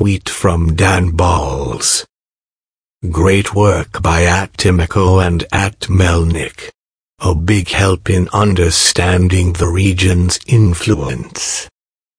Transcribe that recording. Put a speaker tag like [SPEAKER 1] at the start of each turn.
[SPEAKER 1] tweet from Dan Balz. Great work by at Timmeko and at Melnick. A big help in understanding the region's influence.